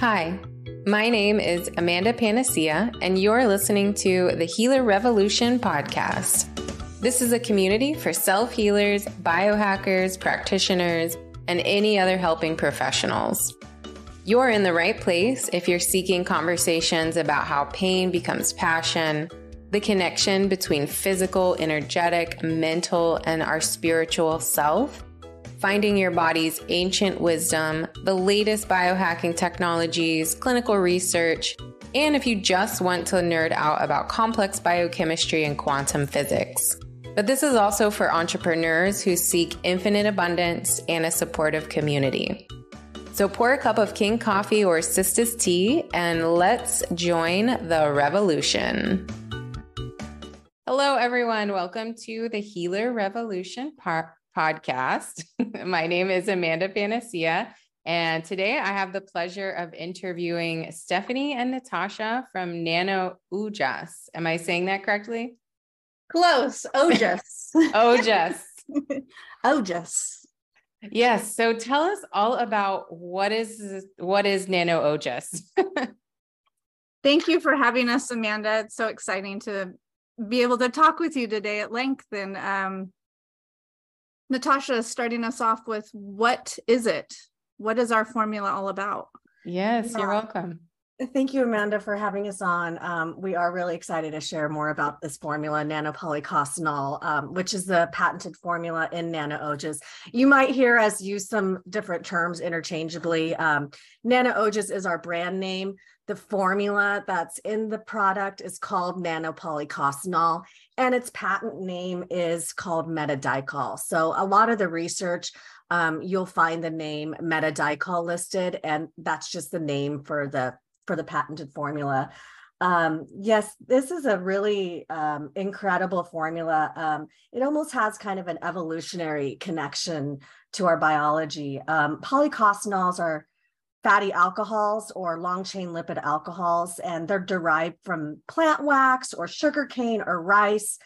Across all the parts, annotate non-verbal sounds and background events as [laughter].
Hi, my name is Amanda Panacea, and you're listening to the Healer Revolution podcast. This is a community for self healers, biohackers, practitioners, and any other helping professionals. You're in the right place if you're seeking conversations about how pain becomes passion, the connection between physical, energetic, mental, and our spiritual self finding your body's ancient wisdom, the latest biohacking technologies, clinical research, and if you just want to nerd out about complex biochemistry and quantum physics. But this is also for entrepreneurs who seek infinite abundance and a supportive community. So pour a cup of King coffee or Sisters tea and let's join the revolution. Hello, everyone. Welcome to the Healer Revolution part podcast. [laughs] My name is Amanda Panacea, and today I have the pleasure of interviewing Stephanie and Nithasha from Nano Ujas. Am I saying that correctly? Close. Ojas. Ojas. Ojas. Yes. So tell us all about what is what is Nano Ojas. [laughs] Thank you for having us, Amanda. It's so exciting to be able to talk with you today at length and um, Nithasha, starting us off with what is it? What is our formula all about? Yes, you're welcome. Thank you, Amanda, for having us on. Um, we are really excited to share more about this formula, nanopolicosanol, um, which is the patented formula in nano-ojas. You might hear us use some different terms interchangeably. Um, nano-ojas is our brand name. The formula that's in the product is called nanopolicosanol, and its patent name is called metadichol. So a lot of the research um, you'll find the name metadichol listed, and that's just the name for the for the patented formula. Um, yes, this is a really um, incredible formula. Um, it almost has kind of an evolutionary connection to our biology. Um, policosanols are fatty alcohols or long chain lipid alcohols, and they're derived from plant wax or sugarcane or rice.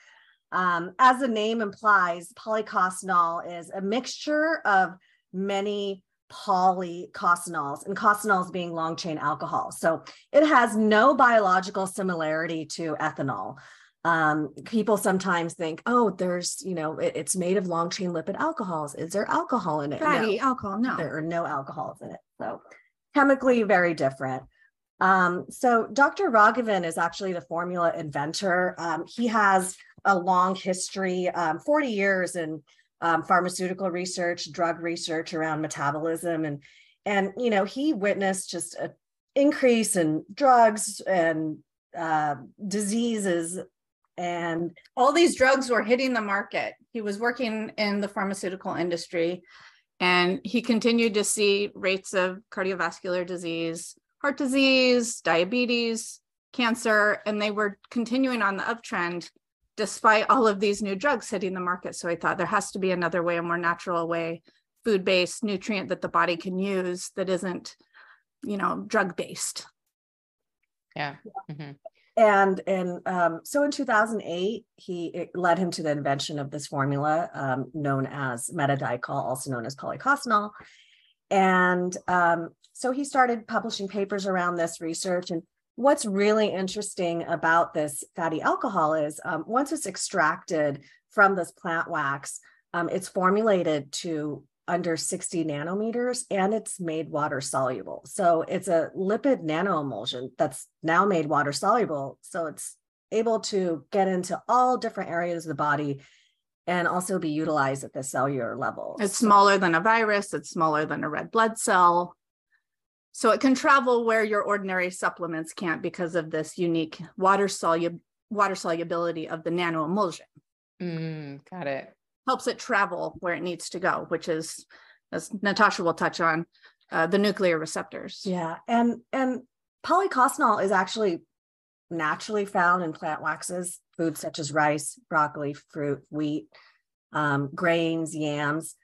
Um, as the name implies, policosanol is a mixture of many polykosanols and cosanols being long chain alcohol. So it has no biological similarity to ethanol. Um, people sometimes think, oh, there's, you know, it, it's made of long chain lipid alcohols. Is there alcohol in it? Fatty no. alcohol? No. There are no alcohols in it. So chemically very different. Um, so Dr. Raghavan is actually the formula inventor. Um, he has a long history, um, 40 years in um, pharmaceutical research, drug research around metabolism, and and you know he witnessed just an increase in drugs and uh, diseases and all these drugs were hitting the market. He was working in the pharmaceutical industry and he continued to see rates of cardiovascular disease, heart disease, diabetes, cancer, and they were continuing on the uptrend despite all of these new drugs hitting the market. So I thought there has to be another way, a more natural way, food based nutrient that the body can use that isn't, you know, drug based. Yeah. Mm-hmm. And and um, so in 2008, he led him to the invention of this formula um, known as metadichol, also known as policosanol. And um, so he started publishing papers around this research and what's really interesting about this fatty alcohol is um, once it's extracted from this plant wax, um, it's formulated to under 60 nanometers and it's made water soluble. So it's a lipid nanoemulsion that's now made water soluble. So it's able to get into all different areas of the body and also be utilized at the cellular level. It's smaller than a virus, it's smaller than a red blood cell. So it can travel where your ordinary supplements can't because of this unique water soluble water solubility of the nano emulsion. Mm, got it. Helps it travel where it needs to go, which is, as Nithasha will touch on, uh, the nuclear receptors. Yeah, and and policosanol is actually naturally found in plant waxes, foods such as rice, broccoli, fruit, wheat, um, grains, yams.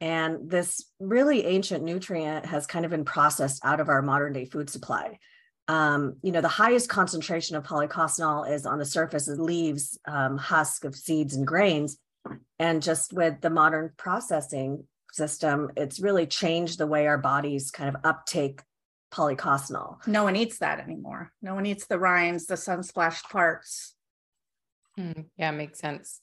And this really ancient nutrient has kind of been processed out of our modern day food supply. Um, you know, the highest concentration of policosanol is on the surface of leaves, um, husk of seeds and grains. And just with the modern processing system, it's really changed the way our bodies kind of uptake policosanol. No one eats that anymore. No one eats the rinds, the sun-splashed parts. Mm, yeah, makes sense.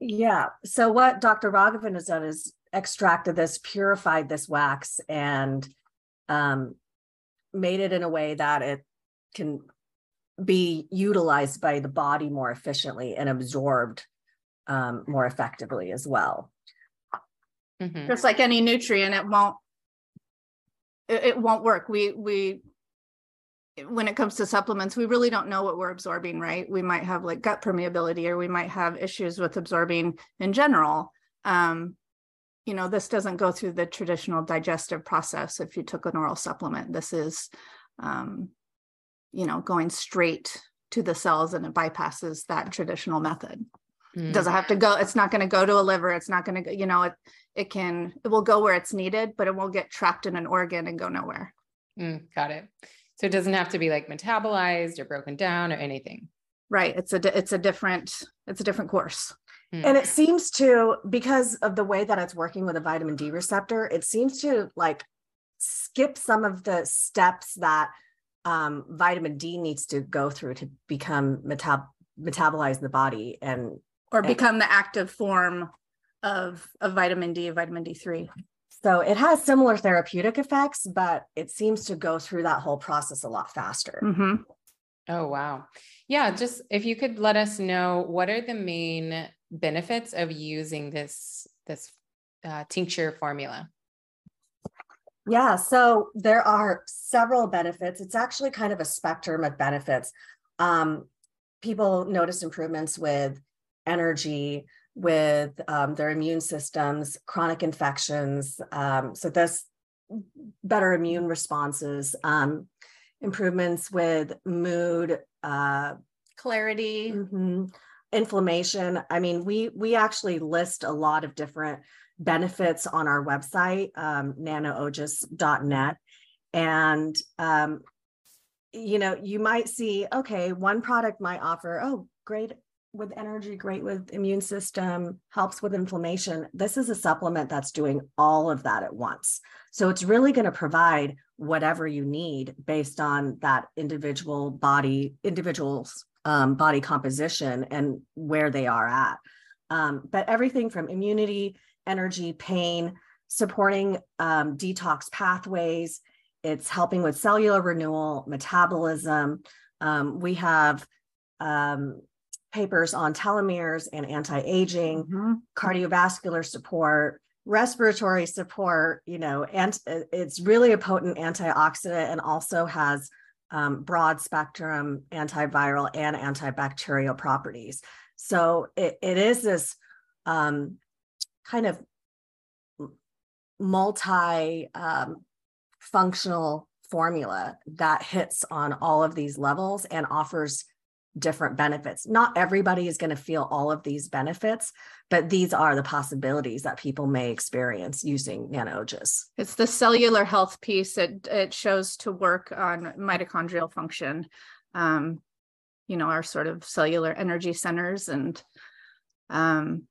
Yeah. So what Dr. Raghavan has done is extracted this, purified this wax, and um, made it in a way that it can be utilized by the body more efficiently and absorbed um, more effectively as well. Mm-hmm. Just like any nutrient, it won't it, it won't work. We we when it comes to supplements, we really don't know what we're absorbing, right? We might have like gut permeability or we might have issues with absorbing in general. Um, you know, this doesn't go through the traditional digestive process if you took an oral supplement. This is, um, you know, going straight to the cells and it bypasses that traditional method. Mm. It doesn't have to go, it's not going to go to a liver. It's not going to go, you know, it, it can, it will go where it's needed, but it won't get trapped in an organ and go nowhere. Mm, got it. So it doesn't have to be like metabolized or broken down or anything. Right. It's a, it's a different, it's a different course. Mm. And it seems to, because of the way that it's working with a vitamin D receptor, it seems to like skip some of the steps that um, vitamin D needs to go through to become metab- metabolized in the body and or become the active form of, of vitamin D, vitamin D3. So it has similar therapeutic effects, but it seems to go through that whole process a lot faster. Mm-hmm. Oh, wow. Yeah. Just if you could let us know what are the main benefits of using this, this uh, tincture formula? Yeah, so there are several benefits. It's actually kind of a spectrum of benefits. Um, people notice improvements with energy, with um, their immune systems, chronic infections. Um, so this better immune responses, um, improvements with mood, uh, clarity, mm-hmm, inflammation. I mean, we we actually list a lot of different benefits on our website, um, nanoojas.net, and um, you know, you might see, okay, one product might offer, oh, great with energy, great with immune system, helps with inflammation. This is a supplement that's doing all of that at once. So it's really going to provide whatever you need based on that individual body, individual's um, body composition and where they are at. Um, but everything from immunity, energy, pain, supporting um, detox pathways. It's helping with cellular renewal, metabolism. Um, we have um, papers on telomeres and anti-aging, mm-hmm. cardiovascular support, respiratory support, you know, and it's really a potent antioxidant and also has um, broad spectrum antiviral and antibacterial properties. So it, it is this um, kind of multi um, functional formula that hits on all of these levels and offers different benefits. Not everybody is going to feel all of these benefits, but these are the possibilities that people may experience using NanoOjas. It's the cellular health piece. It it shows to work on mitochondrial function. Um, you know, our sort of cellular energy centers and um,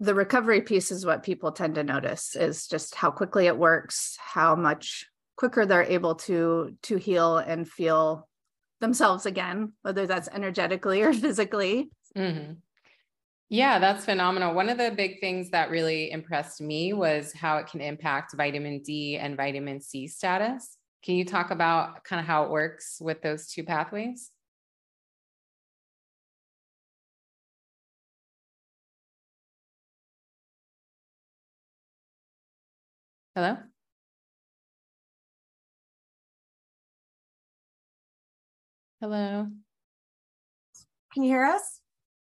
the recovery piece is what people tend to notice is just how quickly it works, how much quicker they're able to to heal and feel themselves again, whether that's energetically or [laughs] physically. Mm-hmm. Yeah, that's phenomenal. One of the big things that really impressed me was how it can impact vitamin D and vitamin C status. Can you talk about kind of how it works with those two pathways? Hello? Hello. Can you hear us?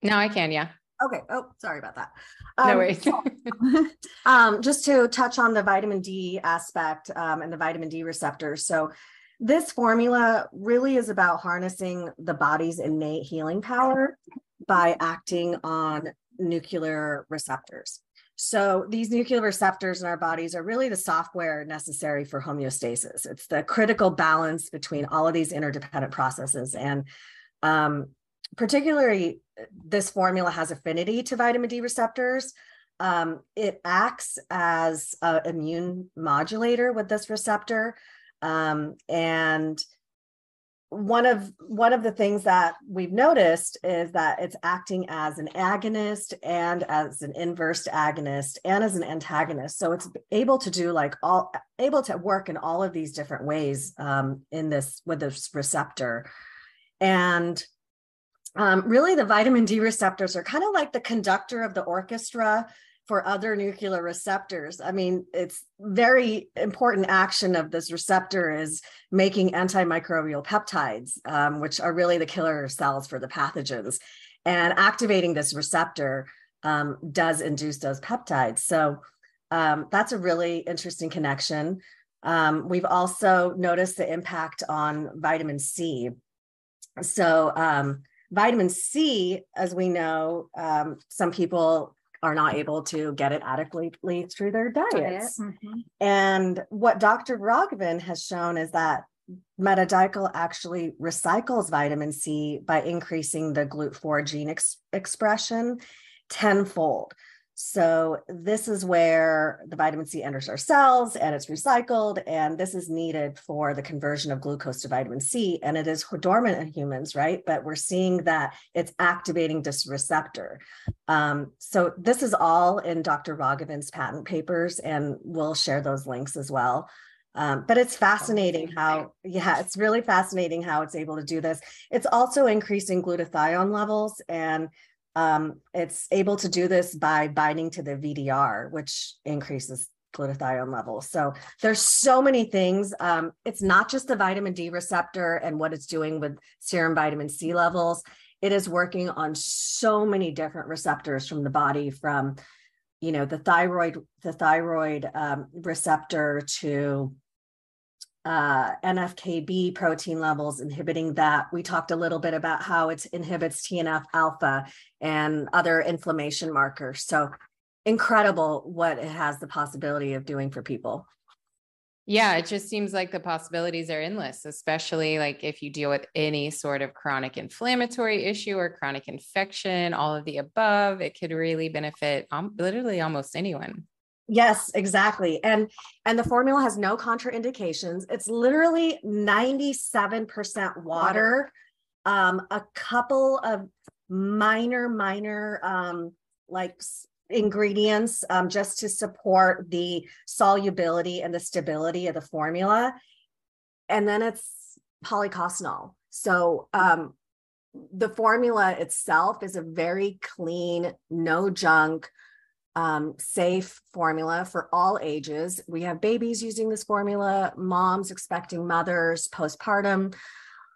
Now I can, yeah. Okay. Oh, sorry about that. Um, no worries. [laughs] um, just to touch on the vitamin D aspect um, and the vitamin D receptors. So, this formula really is about harnessing the body's innate healing power by acting on nuclear receptors. So these nuclear receptors in our bodies are really the software necessary for homeostasis. It's the critical balance between all of these interdependent processes. And um, particularly, this formula has affinity to vitamin D receptors. Um, it acts as an immune modulator with this receptor. Um, and one of one of the things that we've noticed is that it's acting as an agonist and as an inverse agonist and as an antagonist. So it's able to do like all able to work in all of these different ways um, in this with this receptor. And um, really the vitamin d receptors are kind of like the conductor of the orchestra for other nuclear receptors. I mean, it's very important action of this receptor is making antimicrobial peptides, um, which are really the killer cells for the pathogens. And activating this receptor um, does induce those peptides. So um, that's a really interesting connection. Um, we've also noticed the impact on vitamin C. So, um, vitamin C, as we know, um, some people are not able to get it adequately through their diets. Mm-hmm. And what Dr. Raghavan has shown is that Metadichol actually recycles vitamin C by increasing the GLUT4 gene ex- expression tenfold. So this is where the vitamin C enters our cells and it's recycled. And this is needed for the conversion of glucose to vitamin C. And it is dormant in humans, right? But we're seeing that it's activating this receptor. Um, so this is all in Dr. Raghavan's patent papers, and we'll share those links as well. Um, but it's fascinating how, yeah, it's really fascinating how it's able to do this. It's also increasing glutathione levels and um, it's able to do this by binding to the VDR, which increases glutathione levels. So there's so many things. Um, it's not just the vitamin D receptor and what it's doing with serum vitamin C levels. It is working on so many different receptors from the body, from you know the thyroid, the thyroid um, receptor to uh, NFKB protein levels, inhibiting that. We talked a little bit about how it inhibits TNF alpha and other inflammation markers. So incredible what it has the possibility of doing for people. Yeah, it just seems like the possibilities are endless, especially like if you deal with any sort of chronic inflammatory issue or chronic infection, all of the above, it could really benefit um, literally almost anyone. Yes, exactly. And and the formula has no contraindications. It's literally 97% water, um, a couple of minor, minor um, like ingredients um, just to support the solubility and the stability of the formula. And then it's policosanol. So um, the formula itself is a very clean, no junk, um, safe formula for all ages. We have babies using this formula, moms expecting mothers, postpartum.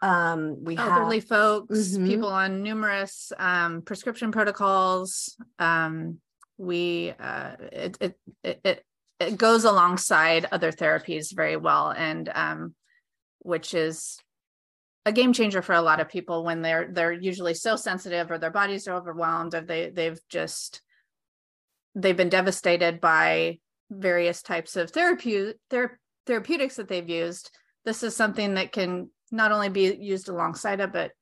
Um, we elderly have, folks, mm-hmm. people on numerous um, prescription protocols. Um, we uh, it, it it it goes alongside other therapies very well, and um, which is a game changer for a lot of people when they're they're usually so sensitive or their bodies are overwhelmed or they they've just they've been devastated by various types of therapy ther- therapeutics that they've used. This is something that can not only be used alongside it but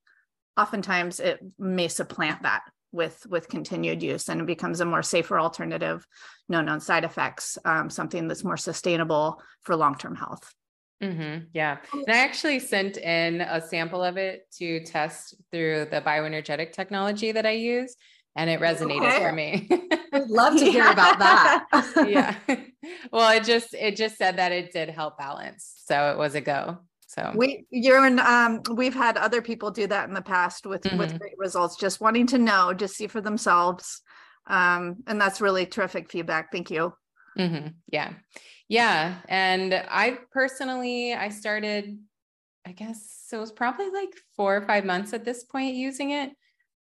oftentimes it may supplant that with with continued use and it becomes a more safer alternative no known side effects um, something that's more sustainable for long-term health. Mm-hmm. yeah. And i actually sent in a sample of it to test through the bioenergetic technology that i use and it resonated okay. for me. I'd love to [laughs] hear yeah. about that. yeah. [laughs] [laughs] Well, it just it just said that it did help balance. So it was a go. So we you're in um we've had other people do that in the past with mm-hmm. with great results, just wanting to know, just see for themselves. Um, and that's really terrific feedback. Thank you. Mm-hmm. Yeah. Yeah. And I personally I started, I guess so it was probably like four or five months at this point using it.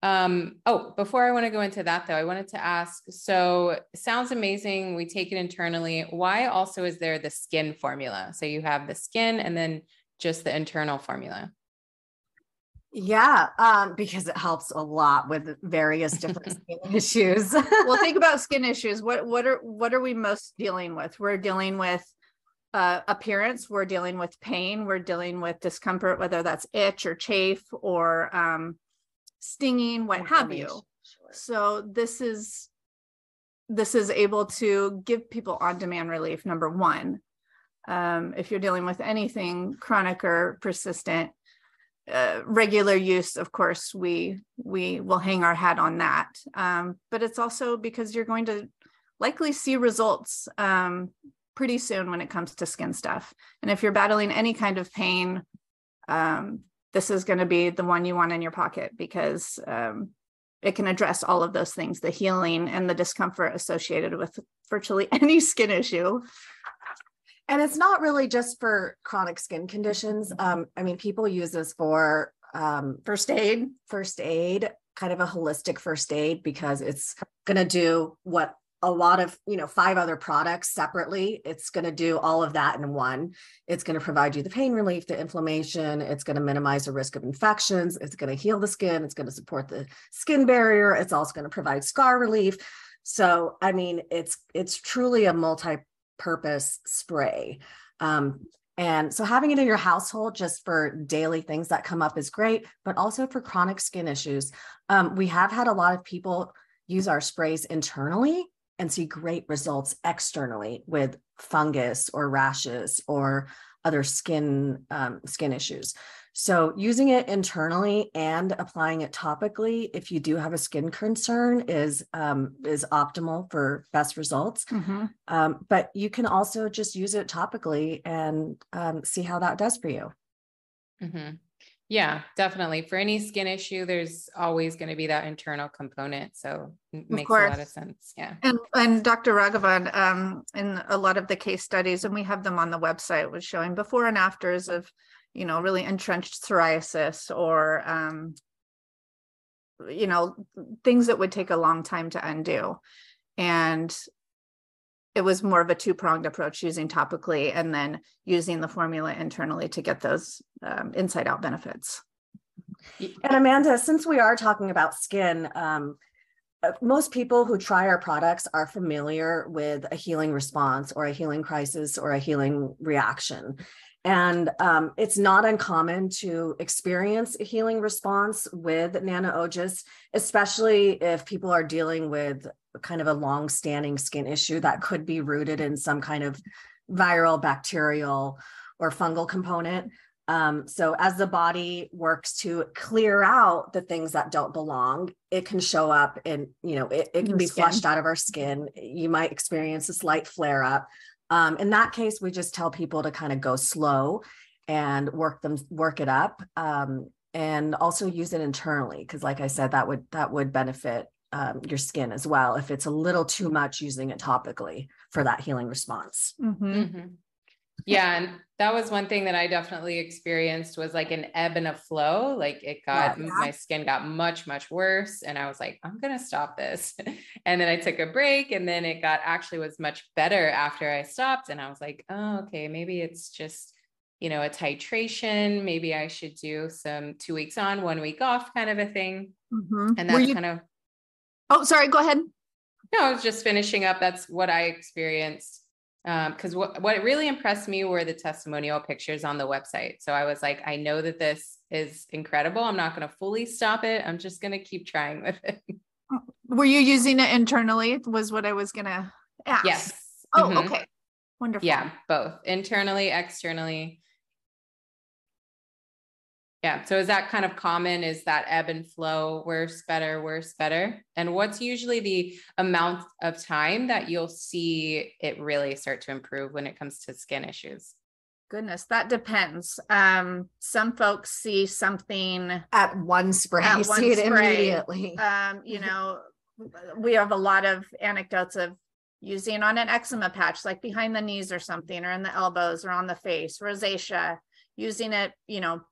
Um, oh, before I want to go into that though, I wanted to ask so sounds amazing. We take it internally. Why also is there the skin formula? So you have the skin and then just the internal formula. Yeah, um, because it helps a lot with various different [laughs] skin issues. well, think about [laughs] skin issues. What what are what are we most dealing with? We're dealing with uh, appearance. We're dealing with pain. We're dealing with discomfort, whether that's itch or chafe or um, stinging, what have you. Sure. So this is this is able to give people on-demand relief. Number one, um, if you're dealing with anything chronic or persistent, uh, regular use, of course, we we will hang our hat on that. Um, but it's also because you're going to likely see results um, pretty soon when it comes to skin stuff. And if you're battling any kind of pain, um, this is going to be the one you want in your pocket because um, it can address all of those things the healing and the discomfort associated with virtually [laughs] any skin issue. And it's not really just for chronic skin conditions. Um, i mean people use this for um, first aid first aid kind of a holistic first aid because it's going to do what a lot of you know five other products separately it's going to do all of that in one. It's going to provide you the pain relief the inflammation it's going to minimize the risk of infections it's going to heal the skin it's going to support the skin barrier it's also going to provide scar relief. So i mean it's it's truly a multi-purpose spray. Um, and so having it in your household just for daily things that come up is great, but also for chronic skin issues. Um, we have had a lot of people use our sprays internally and see great results externally with fungus or rashes or other skin um, skin issues. So using it internally and applying it topically, if you do have a skin concern, is um, is optimal for best results. Mm-hmm. Um, but you can also just use it topically and um, see how that does for you. Mm-hmm. Yeah, definitely. For any skin issue, there's always going to be that internal component. So it makes a lot of sense. Yeah. And and Dr. Raghavan, um, in a lot of the case studies, and we have them on the website, was showing before and afters of, you know, really entrenched psoriasis or um, you know, things that would take a long time to undo. And it was more of a two-pronged approach using topically and then using the formula internally to get those um, inside out benefits. And amanda since we are talking about skin um, uh, most people who try our products are familiar with a healing response or a healing crisis or a healing reaction. And um, it's not uncommon to experience a healing response with Nano Ojas, especially if people are dealing with kind of a long standing skin issue that could be rooted in some kind of viral, bacterial, or fungal component. Um, so as the body works to clear out the things that don't belong, it can show up and you know it, it can be skin. flushed out of our skin. You might experience a slight flare up. Um, in that case, we just tell people to kind of go slow and work them work it up um, and also use it internally because like i said that would that would benefit um, your skin as well if it's a little too much using it topically for that healing response mm-hmm. Mm-hmm. yeah and that was one thing that i definitely experienced was like an ebb and a flow like it got yeah. my skin got much much worse and i was like i'm gonna stop this [laughs] and then i took a break and then it got actually was much better after i stopped and i was like oh okay maybe it's just you know a titration maybe i should do some two weeks on one week off kind of a thing mm-hmm. and that's you- kind of oh sorry go ahead no i was just finishing up that's what i experienced because um, what, what really impressed me were the testimonial pictures on the website. So I was like, I know that this is incredible. I'm not going to fully stop it. I'm just going to keep trying with it. Were you using it internally? Was what I was going to ask. Yes. Oh, mm-hmm. okay. Wonderful. Yeah, both internally, externally. Yeah. So is that kind of common? Is that ebb and flow, worse, better, worse, better? And what's usually the amount of time that you'll see it really start to improve when it comes to skin issues? Goodness, that depends. Um, some folks see something at one spray, at one see it spray. immediately. Um, you [laughs] know, we have a lot of anecdotes of using on an eczema patch, like behind the knees or something, or in the elbows or on the face, rosacea, using it, you know,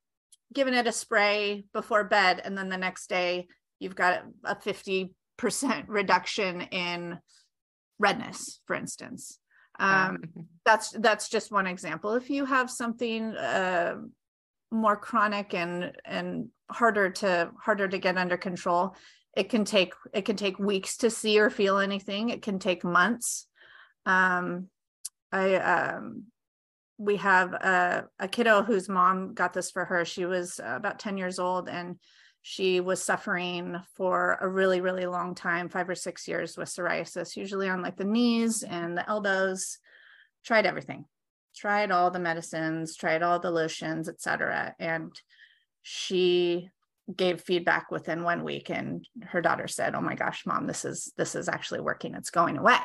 giving it a spray before bed and then the next day you've got a 50% reduction in redness for instance. Um, [laughs] that's that's just one example. If you have something uh, more chronic and and harder to harder to get under control it can take it can take weeks to see or feel anything. It can take months. Um, i um, we have a, a kiddo whose mom got this for her. She was uh, about 10 years old and she was suffering for a really, really long time, five or six years with psoriasis, usually on like the knees and the elbows. Tried everything. tried all the medicines, tried all the lotions, etc. And she gave feedback within one week and her daughter said, "Oh my gosh, mom, this is this is actually working. It's going away."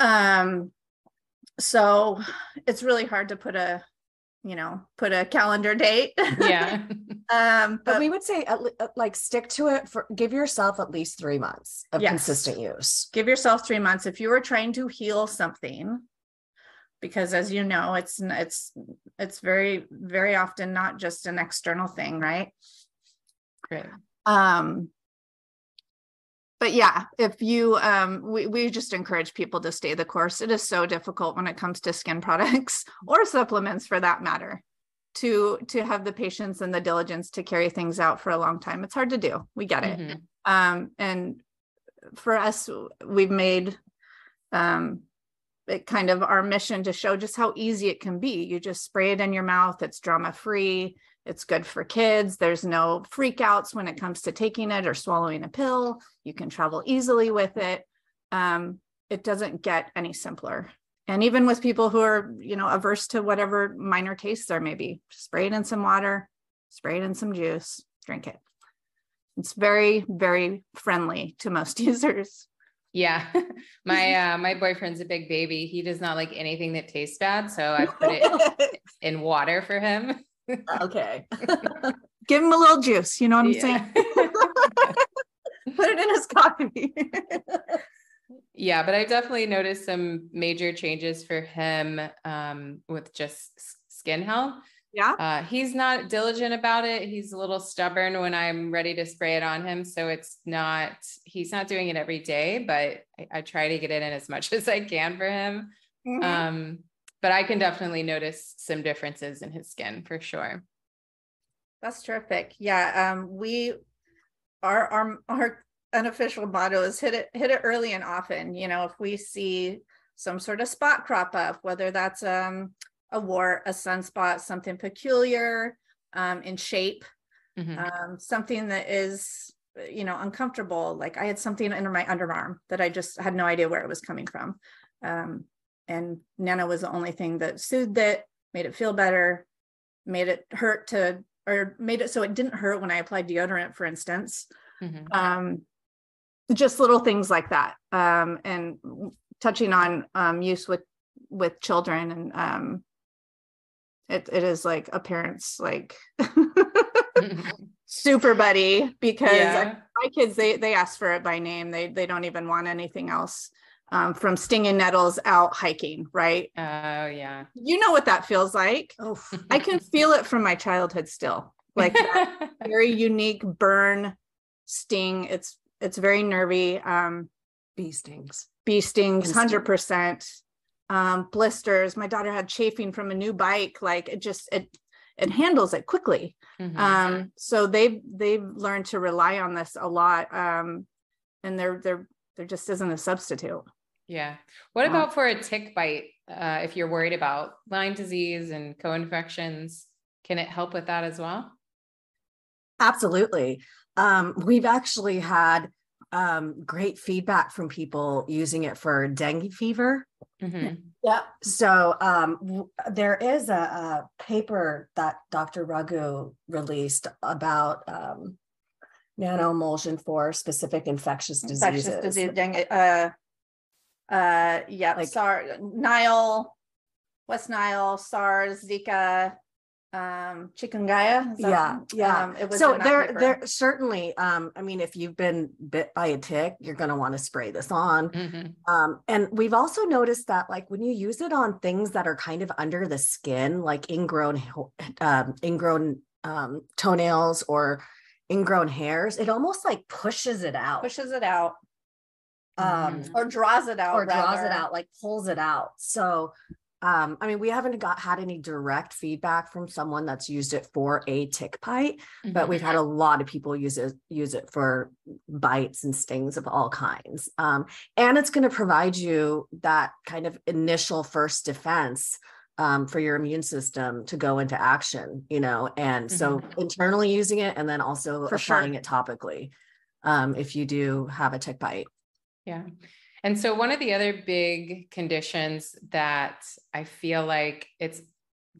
Um so it's really hard to put a you know put a calendar date Yeah. [laughs] [laughs] um But but we would say at le- uh, like stick to it for give yourself at least three months of Yes. consistent use. give yourself three months if you were trying to heal something because as you know it's it's it's very very often not just an external thing right Great. um but yeah if you um we, we just encourage people to stay the course. It is so difficult when it comes to skin [laughs] products or supplements for that matter to to have the patience and the diligence to carry things out for a long time. It's hard to do. We get it. Mhm. um and for us we've made um it kind of our mission to show just how easy it can be. You just spray it in your mouth it's drama free it's good for kids there's no freakouts when it comes to taking it or swallowing a pill you can travel easily with it. Um it doesn't get any simpler. And even with people who are you know averse to whatever minor tastes there may be spray it in some water spray it in some juice drink it. It's very very friendly to most [laughs] users Yeah. [laughs] My [laughs] uh my boyfriend's a big baby. He does not like anything that tastes bad. So I put it [laughs] in water for him. okay. give him a little juice you know what i'm saying Put it in his coffee. yeah, but I definitely noticed some major changes for him um with just skin health. Yeah Uh, he's not diligent about it. He's a little stubborn when I'm ready to spray it on him. So it's not, he's not doing it every day, but I, I try to get it in as much [laughs] as I can for him. Mhm. Um, but I can definitely notice some differences in his skin for sure. That's terrific. Yeah, um, we our our our unofficial motto is hit it hit it early and often. You know, if we see some sort of spot crop up, whether that's um a wart, a sunspot, something peculiar um in shape, Mhm. um, something that is you know uncomfortable. Like I had something under my underarm that I just had no idea where it was coming from. Um, and Nano was the only thing that soothed it, made it feel better, made it hurt to or made it so it didn't hurt when I applied deodorant, for instance. Mhm. Um, just little things like that. Um, and touching on um, use with with children and um, it, it is like a parent's like [laughs] [laughs] super buddy because yeah. my kids they they ask for it by name. They they don't even want anything else um, from stinging nettles out hiking right? Oh yeah. You know what that feels like. Oh [laughs] i can feel it from my childhood still. Like very unique burn sting. It's it's very nervy um bee stings. bee stings 100% um, blisters. My daughter had chafing from a new bike. Like it just it it handles it quickly. Mhm. Um, so they've they've learned to rely on this a lot. Um, and there there there just isn't a substitute. yeah. What Um, about for a tick bite? Uh, if you're worried about Lyme disease and co-infections, can it help with that as well? Absolutely. Um, we've actually had um, great feedback from people using it for dengue fever. Mhm. Yeah. So um, w- there is a, a paper that Dr. Raghu released about um, nanoemulsion for specific infectious diseases. Infectious disease, dengue, uh, uh, yeah, Like- SARS, Nile, West Nile, SARS, Zika, um, chikungunya. is that- Yeah, yeah. um, it was so there, paper. there certainly. Um, I mean, if you've been bit by a tick, you're going to want to spray this on. Mhm. Um, and we've also noticed that, like, when you use it on things that are kind of under the skin, like ingrown, um, ingrown um, toenails or ingrown hairs, it almost like pushes it out, pushes it out um, Mhm. or draws it out or draws it out, like pulls it out. So, um, I mean, we haven't got had any direct feedback from someone that's used it for a tick bite, but Mhm. we've had a lot of people use it use it for bites and stings of all kinds um, and it's going to provide you that kind of initial first defense um, for your immune system to go into action you know and so internally using it and then also For sure. applying it topically um, if you do have a tick bite Yeah. And so, one of the other big conditions that I feel like it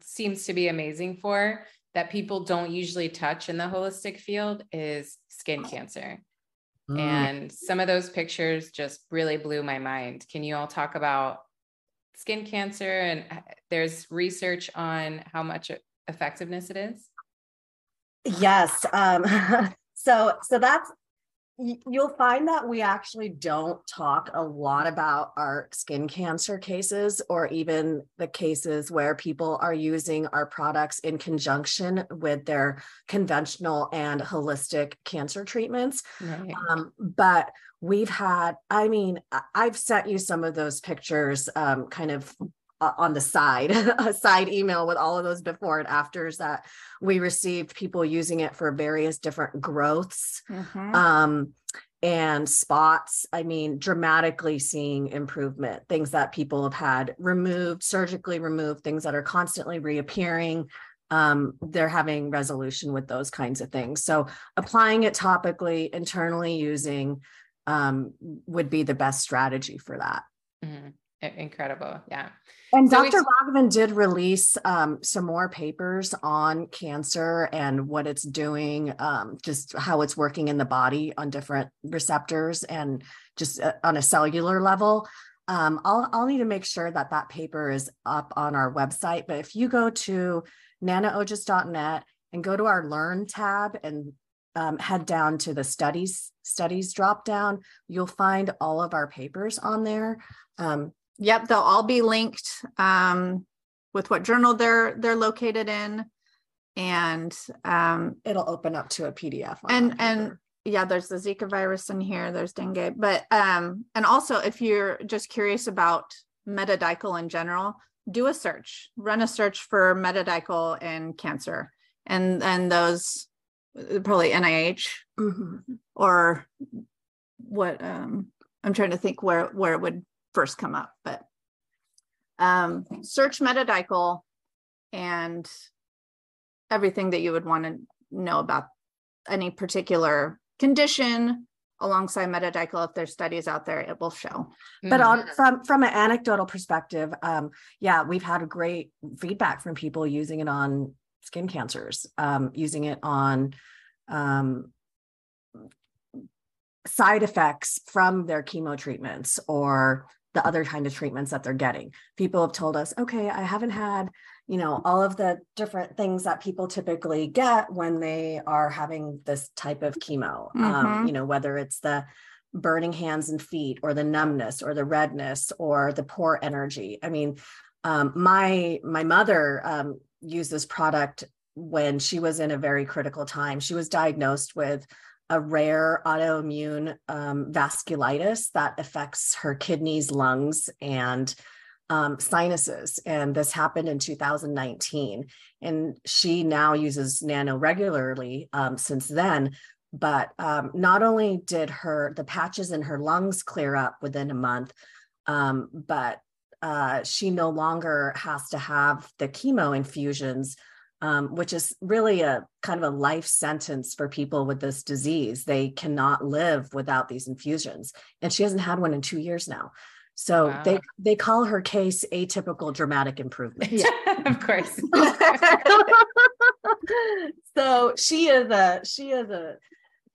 seems to be amazing for that people don't usually touch in the holistic field is skin cancer. Mm. And some of those pictures just really blew my mind. Can you all talk about skin cancer? And uh, there's research on how much effectiveness it is. Yes. Um, [laughs] so so that's you'll find that we actually don't talk a lot about our skin cancer cases or even the cases where people are using our products in conjunction with their conventional and holistic cancer treatments. Right. Um, but we've had, I mean, I've sent you some of those pictures um, kind of uh, on the side, [laughs] a side email with all of those before and afters that we received people using it for various different growths mm-hmm. um, and spots. I mean, dramatically seeing improvement, things that people have had removed, surgically removed, things that are constantly reappearing. Um, they're having resolution with those kinds of things. So applying it topically, internally using um, would be the best strategy for that. Mm-hmm incredible. Yeah. And so Dr. Raghavan did release um, some more papers on cancer and what it's doing, um, just how it's working in the body on different receptors and just uh, on a cellular level. Um, I'll, I'll need to make sure that that paper is up on our website. But if you go to nanoojas.net and go to our Learn tab and um, head down to the studies studies drop down, you'll find all of our papers on there. Um, Yep, they'll all be linked um, with what journal they're they're located in, and um, it'll open up to a PDF. and and yeah, there's the Zika virus in here. There's dengue, but um, and also if you're just curious about metadichol in general, do a search. Run a search for metadichol and cancer, and and those probably NIH mm-hmm. or what um I'm trying to think where where it would first come up, but um, search metadichol and everything that you would want to know about any particular condition alongside metadichol if there's studies out there it will show but on mm-hmm. from from an anecdotal perspective um yeah we've had great feedback from people using it on skin cancers um using it on um side effects from their chemo treatments or the other kind of treatments that they're getting. People have told us, okay, I haven't had, you know, all of the different things that people typically get when they are having this type of chemo. Um, mm-hmm. Um, you know, whether it's the burning hands and feet or the numbness or the redness or the poor energy. I mean, um, my my mother um, used this product when she was in a very critical time. She was diagnosed with a rare autoimmune um, vasculitis that affects her kidneys, lungs, and um, sinuses. And this happened in 2019. And she now uses nano regularly um, since then. But um, not only did her the patches in her lungs clear up within a month, um, but uh, she no longer has to have the chemo infusions um, which is really a kind of a life sentence for people with this disease. They cannot live without these infusions, and she hasn't had one in two years now. So wow. they they call her case atypical dramatic improvement. Yeah, [laughs] of course. [laughs] so she is a she is a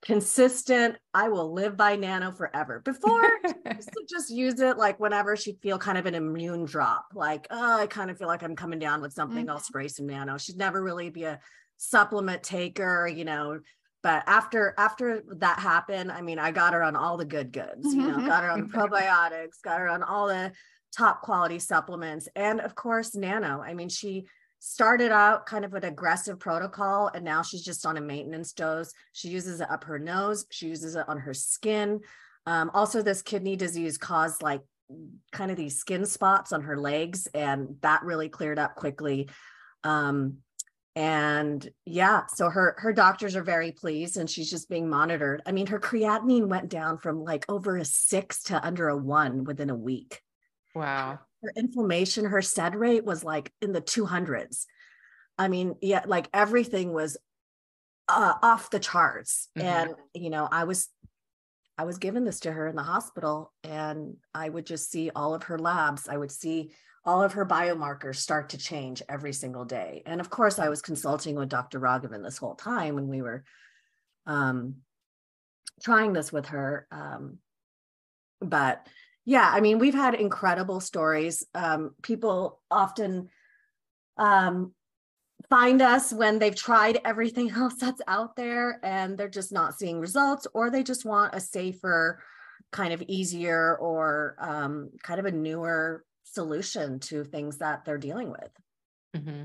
consistent i will live by nano forever. Before [laughs] to just use it like whenever she'd feel kind of an immune drop like oh i kind of feel like i'm coming down with something mm-hmm. i'll spray some nano. She'd never really be a supplement taker you know but after after that happened i mean i got her on all the good goods you know got her on [laughs] probiotics got her on all the top quality supplements and of course nano. I mean she started out kind of an aggressive protocol and now she's just on a maintenance dose. She uses it up her nose, she uses it on her skin. Um, also, this kidney disease caused like kind of these skin spots on her legs, and that really cleared up quickly. Um, and yeah, so her her doctors are very pleased, and she's just being monitored. I mean, her creatinine went down from like over a six to under a one within a week. Wow her inflammation, her SED rate was like in the 200s. I mean, yeah, like everything was uh, off the charts. Mm-hmm. And, you know, I was I was given this to her in the hospital, and I would just see all of her labs. I would see all of her biomarkers start to change every single day. And of course, I was consulting with Dr. Raghavan this whole time when we were um, trying this with her. Um, but yeah, I mean, we've had incredible stories. Um, people often um, find us when they've tried everything [laughs] else that's out there and they're just not seeing results, or they just want a safer, kind of easier, or um, kind of a newer solution to things that they're dealing with. Mm-hmm.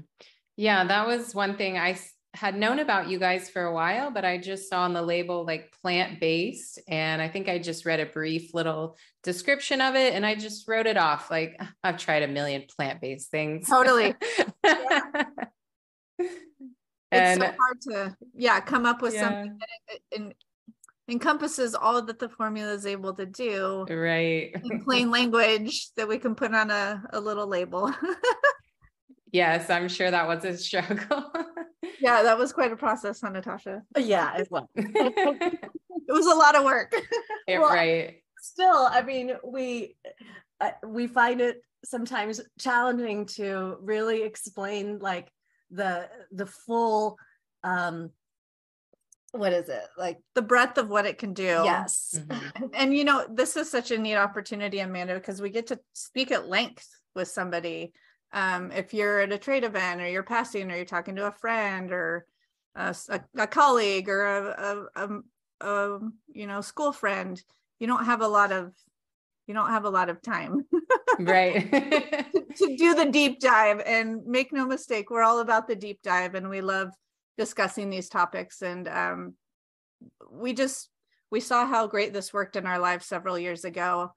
Yeah, that was one thing I had known about you guys for a while, but I just saw on the label like plant based. And I think I just read a brief little description of it and I just wrote it off. Like, [laughs] I've tried a million plant based things. Totally. and, [laughs] it's so hard to, yeah, come up with yeah. something that in, encompasses all that the formula is able to do. Right. In plain [laughs] language that we can put on a, a little label. Yes, I'm sure that was a struggle [laughs] yeah, that was quite a process, huh, Nithasha? Yeah, it was. [laughs] it was a lot of work. [laughs] Yeah, well, right. Still, I mean, we uh, we find it sometimes challenging to really explain like the the full um what is it like the breadth of what it can do yes mm-hmm. and you know this is such a neat opportunity amanda because we get to speak at length with somebody um, if you're at a trade event or you're passing or you're talking to a friend or a, a, colleague or a, a, a, you know school friend you don't have a lot of you don't have a lot of time. [laughs] Right. To, to do the deep dive and make no mistake we're all about the deep dive and we love discussing these topics and um, we just we saw how great this worked in our lives several years ago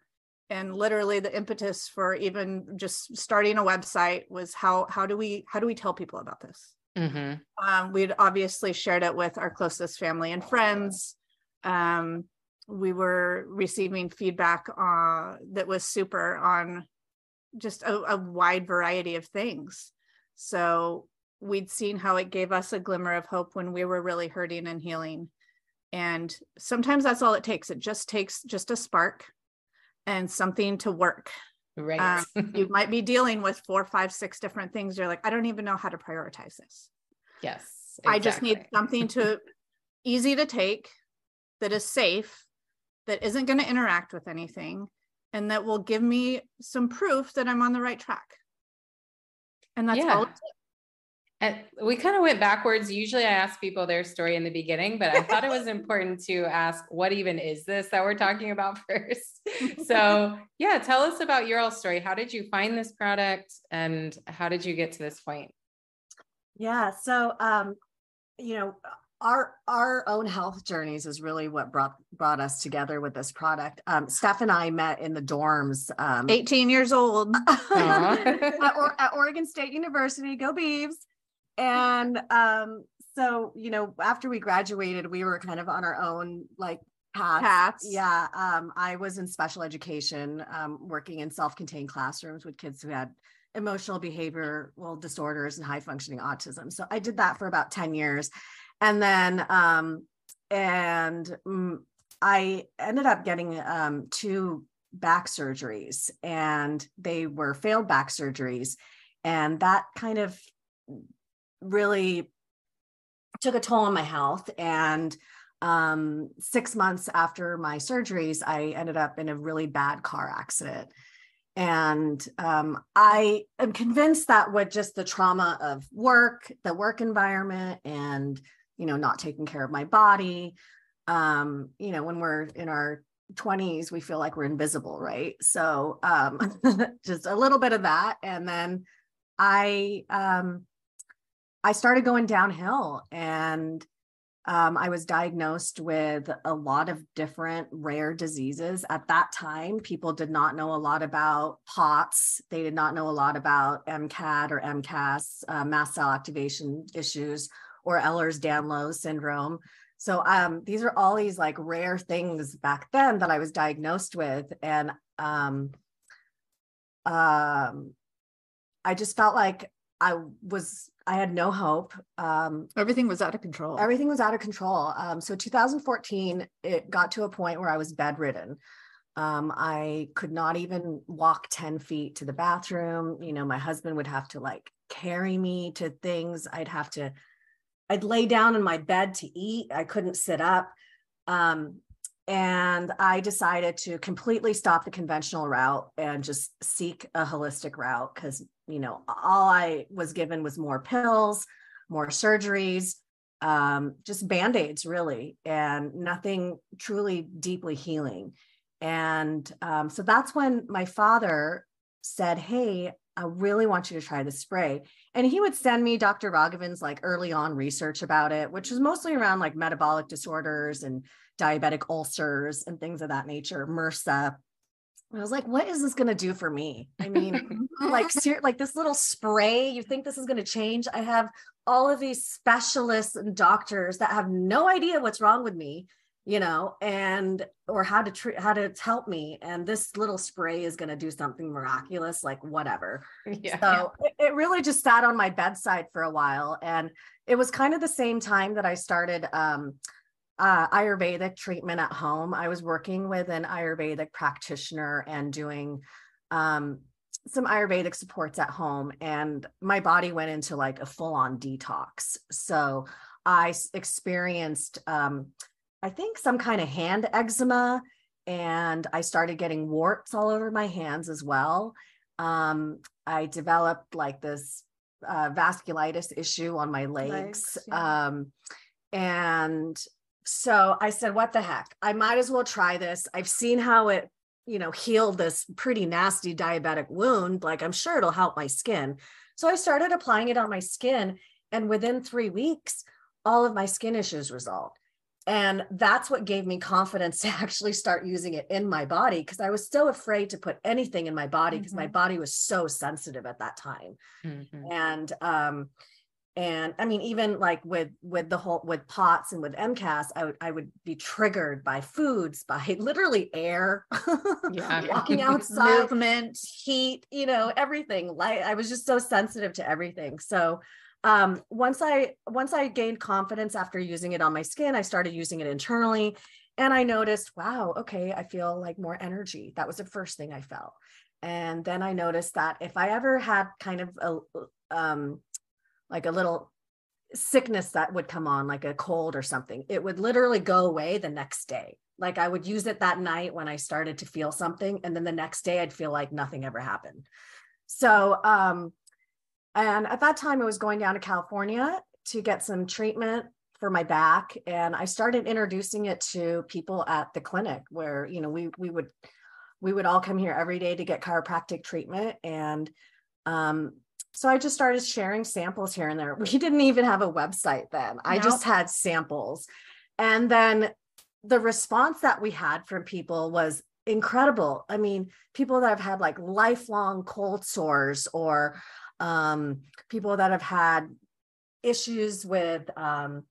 and literally the impetus for even just starting a website was how how do we how do we tell people about this? Mm-hmm. um, we'd obviously shared it with our closest family and friends. Um, we were receiving feedback uh, that was super on just a, a wide variety of things. So we'd seen how it gave us a glimmer of hope when we were really hurting and healing. And sometimes that's all it takes. It just takes just a spark and something to work. Right. Um, you [laughs] might be dealing with four, five, six different things. You're like, I don't even know how to prioritize this. Yes. Exactly. I just need something to [laughs] easy to take that is safe, that isn't going to interact with anything, and that will give me some proof that I'm on the right track. And that's yeah. all it we kind of went backwards. Usually I ask people their story in the beginning, but I thought it was [laughs] important to ask what even is this that we're talking about [laughs] first. [laughs] so, yeah, tell us about your all story. How did you find this product and how did you get to this point? Yeah, so um, you know, our our own health journeys is really what brought brought us together with this product. Um, Steph and I met in the dorms. Um, 18 years old at, or, at Oregon State University. Go Beavs! And um so you know after we graduated we were kind of on our own like paths, paths. yeah um i was in special education um working in self-contained classrooms with kids who had emotional behavioral disorders and high functioning autism. So i did that for about 10 years. And then um and mm, i ended up getting um two back surgeries and they were failed back surgeries. And that kind of really took a toll on my health. And um, six months after my surgeries i ended up in a really bad car accident. And um, i am convinced that with just the trauma of work the work environment and you know not taking care of my body um, you know when we're in our 20s we feel like we're invisible right? So um, [laughs] just a little bit of that. And then i um, I started going downhill and um, I was diagnosed with a lot of different rare diseases. At that time, people did not know a lot about POTS. They did not know a lot about MCAD or MCAS, uh, mast cell activation issues, or Ehlers-Danlos syndrome. So um, these are all these like rare things back then that I was diagnosed with, and um, um, I just felt like I was I had no hope. Um, everything was out of control. Everything was out of control. Um, so 2014, it got to a point where I was bedridden. Um, I could not even walk 10 feet to the bathroom. You know, my husband would have to like carry me to things. I'd have to, I'd lay down in my bed to eat. I couldn't sit up. Um, and I decided to completely stop the conventional route and just seek a holistic route because, you know, all I was given was more pills, more surgeries, um, just band aids, really, and nothing truly deeply healing. And um, so that's when my father said, Hey, I really want you to try this spray. And he would send me Dr. Raghavan's like early on research about it, which was mostly around like metabolic disorders and diabetic ulcers and things of that nature, MRSA. I was like, what is this going to do for me? I mean, [laughs] like, ser- like this little spray, you think this is going to change? I have all of these specialists and doctors that have no idea what's wrong with me you know, and or how to treat how to help me. And this little spray is going to do something miraculous, like whatever. Yeah. So it, it really just sat on my bedside for a while. And it was kind of the same time that I started um, uh, Ayurvedic treatment at home. I was working with an Ayurvedic practitioner and doing um, some Ayurvedic supports at home, and my body went into like a full on detox. So I experienced um, I think some kind of hand eczema and I started getting warts all over my hands as well. Um, I developed like this uh, vasculitis issue on my legs. legs yeah. um, and so I said, what the heck? I might as well try this. I've seen how it, you know, healed this pretty nasty diabetic wound. Like I'm sure it'll help my skin. So I started applying it on my skin. And within three weeks, all of my skin issues resolved. And that's what gave me confidence [laughs] to actually start using it in my body because I was so afraid to put anything in my body because mm-hmm. my body was so sensitive at that time. Mm-hmm. And um and I mean even like with with the whole with POTS and with MCAS I would I would be triggered by foods by [laughs] literally air yeah. [laughs] walking [laughs] outside movement heat you know everything like I was just so sensitive to everything so um, once I once I gained confidence after using it on my skin, I started using it internally, and I noticed, wow, okay, I feel like more energy. That was the first thing I felt, and then I noticed that if I ever had kind of a um, like a little sickness that would come on, like a cold or something, it would literally go away the next day. Like I would use it that night when I started to feel something, and then the next day I'd feel like nothing ever happened. So um, and at that time, I was going down to California to get some treatment for my back. And I started introducing it to people at the clinic where, you know, we we would we would all come here every day to get chiropractic treatment. And um, so I just started sharing samples here and there. We didn't even have a website then. I just had samples. And then the response that we had from people was incredible. I mean, people that have had like lifelong cold sores or um, people that have had issues with um,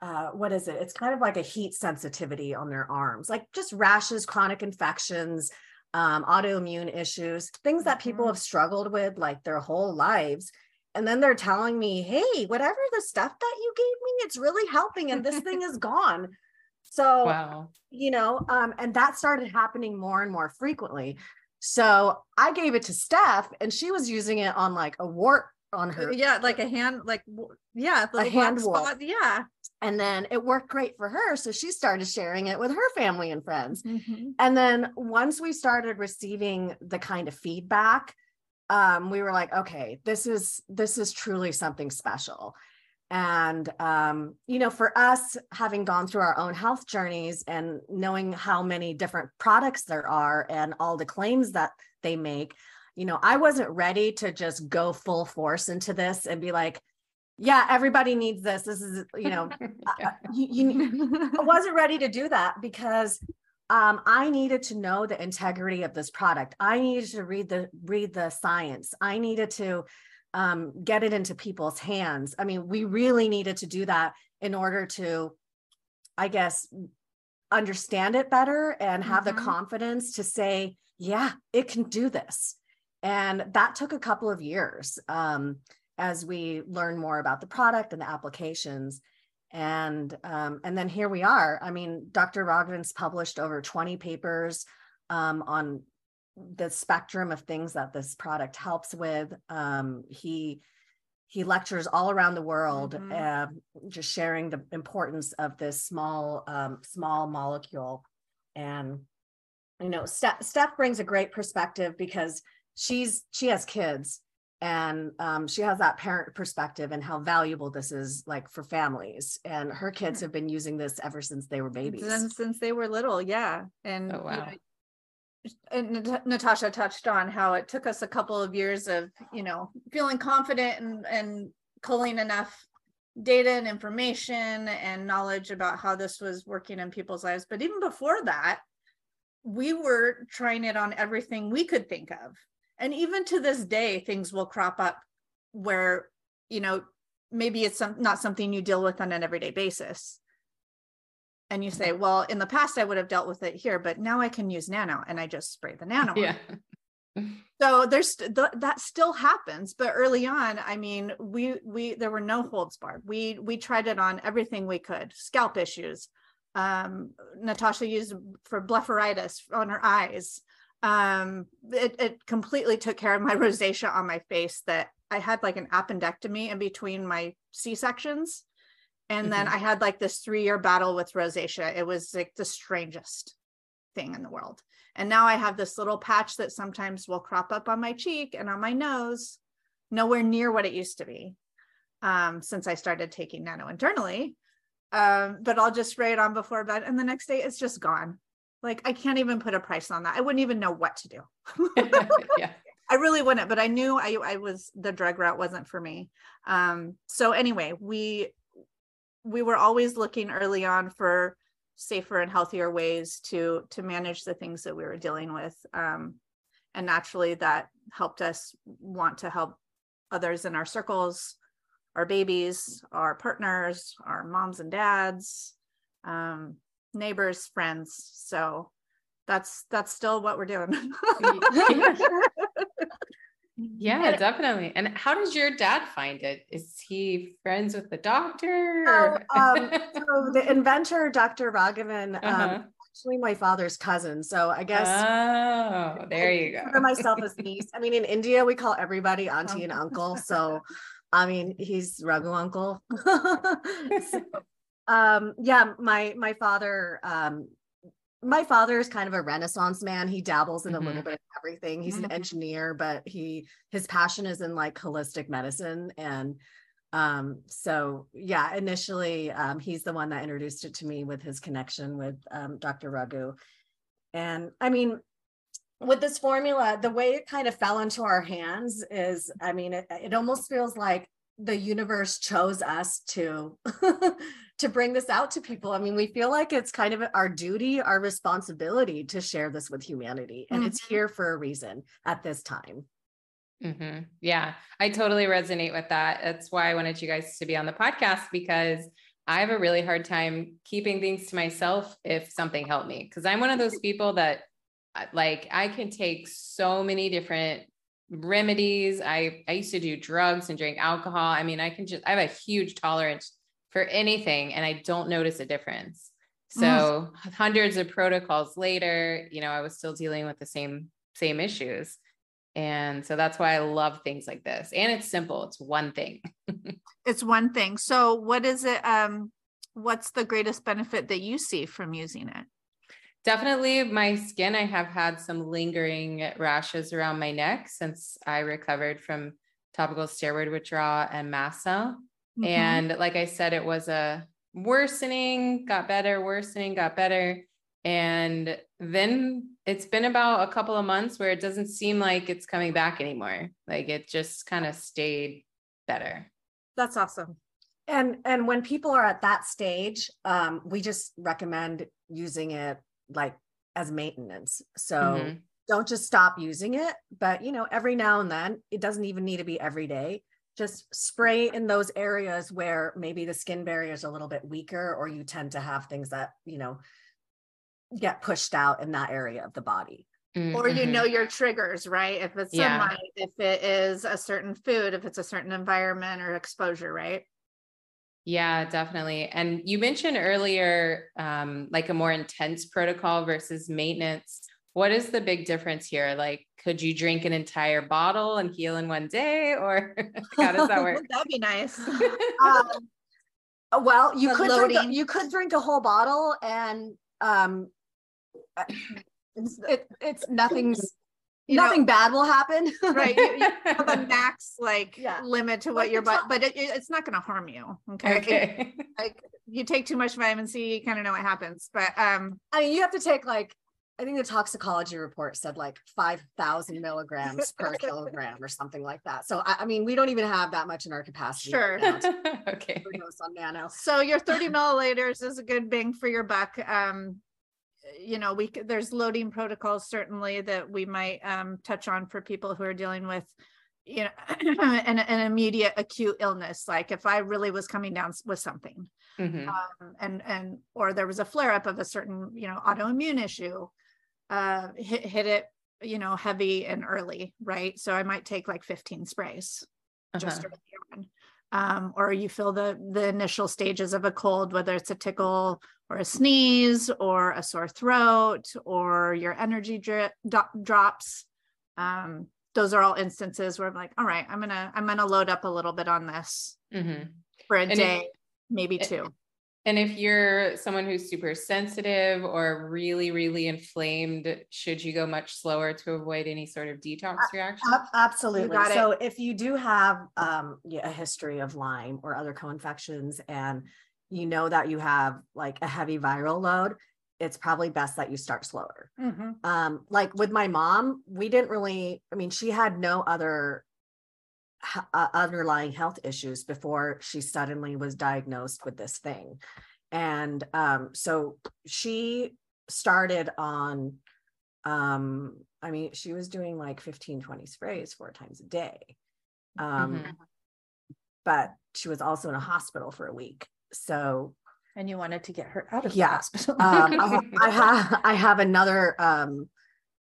uh, what is it? It's kind of like a heat sensitivity on their arms, like just rashes, chronic infections, um, autoimmune issues, things that people mm-hmm. have struggled with like their whole lives. And then they're telling me, hey, whatever the stuff that you gave me, it's really helping, and this thing is [laughs] gone. So, wow. you know, um, and that started happening more and more frequently. So I gave it to Steph and she was using it on like a wart on her. Yeah, like a hand, like yeah, a hand spot. Yeah. And then it worked great for her. So she started sharing it with her family and friends. Mm-hmm. And then once we started receiving the kind of feedback, um, we were like, okay, this is this is truly something special and um, you know for us having gone through our own health journeys and knowing how many different products there are and all the claims that they make you know i wasn't ready to just go full force into this and be like yeah everybody needs this this is you know yeah. [laughs] you, you, i wasn't ready to do that because um, i needed to know the integrity of this product i needed to read the read the science i needed to um, get it into people's hands. I mean, we really needed to do that in order to, I guess, understand it better and have mm-hmm. the confidence to say, yeah, it can do this. And that took a couple of years. Um, as we learn more about the product and the applications. And um, and then here we are. I mean, Dr. Raghavan's published over 20 papers um, on the spectrum of things that this product helps with. Um, he he lectures all around the world, mm-hmm. uh, just sharing the importance of this small um, small molecule. And you know, Steph, Steph brings a great perspective because she's she has kids and um, she has that parent perspective and how valuable this is like for families. And her kids have been using this ever since they were babies. since, since they were little yeah. And oh, wow. You know, and Nithasha touched on how it took us a couple of years of you know feeling confident and and culling enough data and information and knowledge about how this was working in people's lives. But even before that we were trying it on everything we could think of and even to this day things will crop up where you know maybe it's some, not something you deal with on an everyday basis. And you say well in the past i would have dealt with it here but now i can use nano and i just spray the nano yeah. [laughs] So there's th- that still happens but early on i mean we we there were no holds barred. We we tried it on everything we could scalp issues. Um Nithasha used for blepharitis on her eyes um it, it completely took care of my [laughs] rosacea on my face that i had like an appendectomy in between my c-sections. And mm-hmm. then i had like this three year battle with rosacea. It was like the strangest thing in the world. And now i have this little patch that sometimes will crop up on my cheek and on my nose nowhere near what it used to be um, since i started taking nano internally um, but i'll just spray it on before bed and the next day it's just gone like I can't even put a price on that. I wouldn't even know what to do. [laughs] yeah. [laughs] I really wouldn't, but I knew I I was the drug route wasn't for me. Um so anyway, we we were always looking early on for safer and healthier ways to to manage the things that we were dealing with. Um and naturally that helped us want to help others in our circles, our babies, our partners, our moms and dads. Um, neighbors, friends. So that's that's still what we're doing. [laughs] yeah, definitely. And how does your dad find it? Is he friends with the doctor? Oh, um, [laughs] so the inventor, Dr. Raghavan, um, uh-huh. um, actually my father's cousin. So I guess Oh, there you go. For myself as niece. I mean, in India we call everybody auntie and uncle. So I mean, he's Raghu uncle. [laughs] so, um yeah my my father um my father is kind of a renaissance man he dabbles in mm-hmm. a little bit of everything he's mm-hmm. an engineer but he his passion is in like holistic medicine and um so yeah initially um he's the one that introduced it to me with his connection with um dr raghu and i mean with this formula the way it kind of fell into our hands is i mean it, it almost feels like the universe chose us to [laughs] to bring this out to people. I mean, we feel like it's kind of our duty, our responsibility to share this with humanity. And mm-hmm. it's here for a reason at this time. Mm-hmm. Yeah, I totally resonate with that. That's why I wanted you guys to be on the podcast because I have a really hard time keeping things to myself if something helped me. Cause I'm one of those people that uh, like I can take so many different remedies. I I used to do drugs and drink alcohol. I mean, I can just I have a huge tolerance for anything and I don't notice a difference. So mm. hundreds of protocols later, you know, I was still dealing with the same same issues. And so that's why I love things like this. And it's simple. It's one thing. [laughs] it's one thing. So what is it um what's the greatest benefit that you see from using it? Definitely my skin. I have had some lingering rashes around my neck since I recovered from topical steroid withdrawal and mast cell. Mm-hmm. And like I said, it was a worsening, got better, worsening, got better. And then it's been about a couple of months where it doesn't seem like it's coming back anymore. Like it just kind of stayed better. That's awesome. And and when people are at that stage, um, we just recommend using it like as maintenance. So mm-hmm. don't just stop using it, but you know, every now and then, it doesn't even need to be every day just spray in those areas where maybe the skin barrier is a little bit weaker or you tend to have things that you know get pushed out in that area of the body Mm-hmm. Or you know your triggers, right? If it's sunlight, if it is a certain food, if it's a certain environment or exposure, right? Yeah, definitely. And you mentioned earlier, um, like a more intense protocol versus maintenance. What is the big difference here? Like, could you drink an entire bottle and heal in one day, or [laughs] how does that [laughs] work? That'd be nice. [laughs] um, well, you could drink a, you could drink a whole bottle, and um, uh, it's it, it's nothing's you nothing know, bad will happen. right. You, you have a max like yeah. limit to what your but but it, it's not going to harm you. Okay. okay. like you take too much vitamin C, you kind of know what happens. But um, I mean, you have to take like I think the toxicology report said like 5,000 milligrams [laughs] per kilogram or something like that. So, I, I, mean, we don't even have that much in our capacity. Sure. [laughs] okay. On nano. So, your 30 milliliters is a good bang for your buck. Um, you know, we there's loading protocols certainly that we might um, touch on for people who are dealing with you know [clears throat] an, an immediate acute illness like if i really was coming down with something mm-hmm. um, and and or there was a flare up of a certain you know autoimmune issue uh, hit, hit it, you know, heavy and early, right? So I might take like 15 sprays uh-huh. just early on. Um, or you feel the the initial stages of a cold, whether it's a tickle or a sneeze or a sore throat or your energy drops. Um, those are all instances where I'm like, all right, I'm gonna I'm gonna load up a little bit on this mm-hmm. for a and day, it, maybe two. And if you're someone who's super sensitive or really, really inflamed, should you go much slower to avoid any sort of detox reaction? Absolutely. So if you do have um, a history of Lyme or other co-infections and you know that you have like a heavy viral load, it's probably best that you start slower. Mm-hmm. Um, like with my mom, we didn't really, I mean, she had no other uh, underlying health issues before she suddenly was diagnosed with this thing. And um, so she started on, um, I mean, she was doing like 15, 20 sprays four times a day. Um, mm-hmm. But she was also in a hospital for a week. So and you wanted to get her out of yeah. the hospital. um, I, [laughs] I, have I have another um,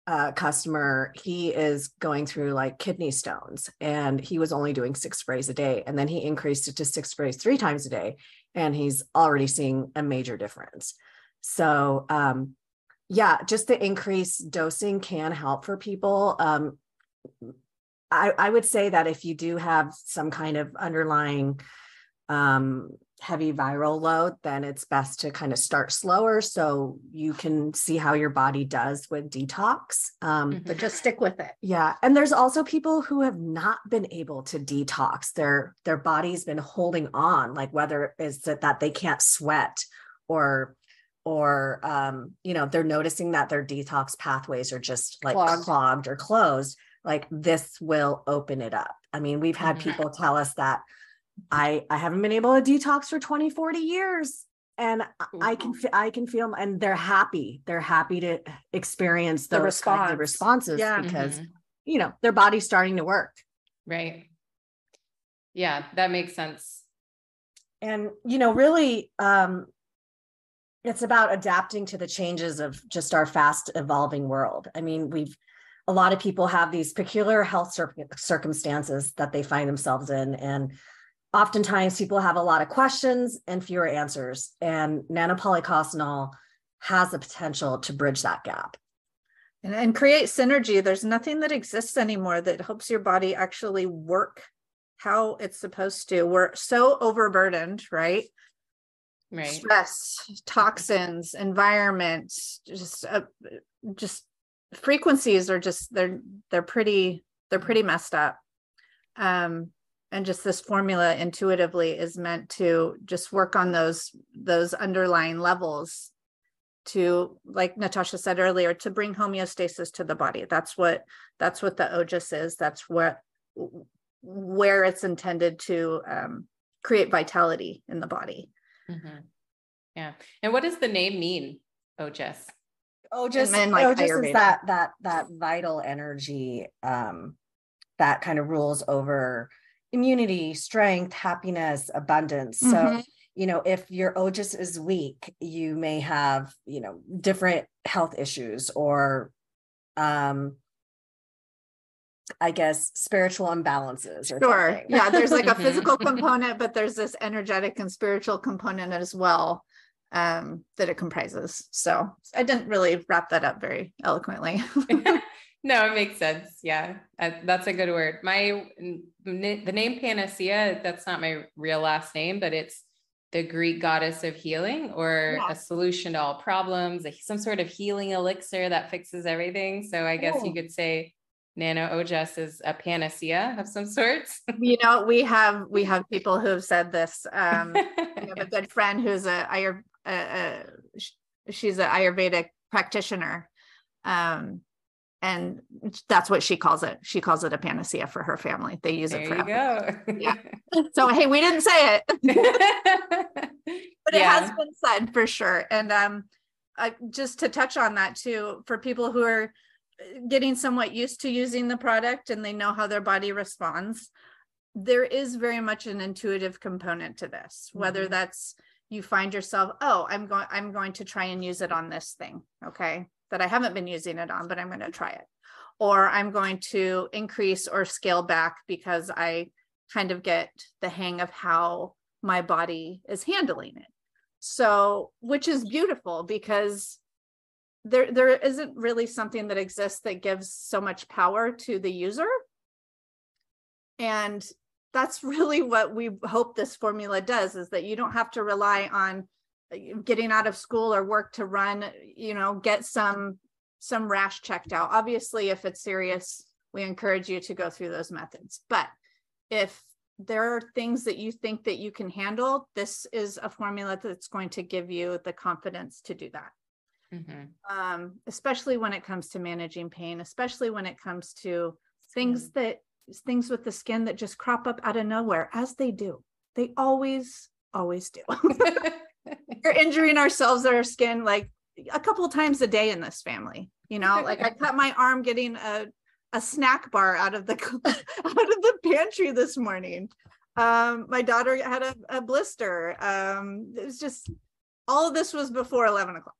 uh, customer, he is going through like kidney stones and he was only doing six sprays a day. And then he increased it to six sprays three times a day. And he's already seeing a major difference. So, um, yeah, just the increased dosing can help for people. Um, I, I would say that if you do have some kind of underlying um, heavy viral load, then it's best to kind of start slower so you can see how your body does with detox. Um, mm-hmm. But just stick with it. Yeah, and there's also people who have not been able to detox. Their their body's been holding on, like whether it's that, that they can't sweat or or um, you know they're noticing that their detox pathways are just like clogged, clogged or closed. Like this will open it up. I mean, we've had mm-hmm. people tell us that I I haven't been able to detox for 20, 40 years. And I can I can feel and they're happy. They're happy to experience those the response. kinds of responses yeah. because mm-hmm. you know their body's starting to work. Right. Yeah, that makes sense. And you know, really um it's about adapting to the changes of just our fast evolving world. I mean, we've a lot of people have these peculiar health cir- circumstances that they find themselves in and oftentimes people have a lot of questions and fewer answers and nanopolicosanol has the potential to bridge that gap. And, and create synergy. There's nothing that exists anymore that helps your body actually work how it's supposed to. We're so overburdened right? Right. Stress toxins environment just uh, just frequencies are just they're they're pretty they're pretty messed up. Um and just this formula intuitively is meant to just work on those those underlying levels to like Nithasha said earlier to bring homeostasis to the body. That's what that's what the ojas is. That's what where it's intended to um, create vitality in the body. Mm-hmm. yeah. And what does the name mean ojas? Ojas, and like ojas is that that that vital energy um that kind of rules over immunity, strength, happiness, abundance. Mm-hmm. So, you know, if your ojas is weak, you may have, you know, different health issues or um I guess spiritual imbalances or Sure. something. Yeah, there's like a Mhm. physical component, but there's this energetic and spiritual component as well um, that it comprises. So I didn't really wrap that up very eloquently. [laughs] no, it makes sense. Yeah, uh, that's a good word. My the name Panacea, that's not my real last name, but it's the Greek goddess of healing or Yeah. a solution to all problems, some sort of healing elixir that fixes everything. So I guess you could say Nano Ojas is a panacea of some sorts. [laughs] you know, we have we have people who have said this. Um, [laughs] we have a good friend who's a Ayur, uh, sh- she's an Ayurvedic practitioner. Um, and that's what she calls it. She calls it a panacea for her family. They use there it for you go. Yeah. [laughs] So hey, we didn't say it, [laughs] but it has been said for sure. And um, I, just to touch on that too, for people who are uh, getting somewhat used to using the product and they know how their body responds, there is very much an intuitive component to this. Whether Mhm. that's you find yourself, oh, I'm going, I'm going to try and use it on this thing, okay, that I haven't been using it on, but I'm going to try it, or I'm going to increase or scale back because I kind of get the hang of how my body is handling it. So, which is beautiful because there there isn't really something that exists that gives so much power to the user. And that's [laughs] really what we hope this formula does is that you don't have to rely on getting out of school or work to run, you know, get some some rash checked out. Obviously, if it's serious, we encourage you to go through those methods. But if there are things that you think that you can handle, this is a formula that's going to give you the confidence to do that. Mhm. Um, especially when it comes to managing pain, especially when it comes to things that things with the skin that just crop up out of nowhere, as they do. They always, always do. [laughs] [laughs] We're injuring ourselves or our skin like a couple times a day in this family. You know, like I cut my arm getting a a snack bar out of the [laughs] out of the pantry this morning. Um, my daughter had a, a blister. Um, it was just all of this was before 11 o'clock.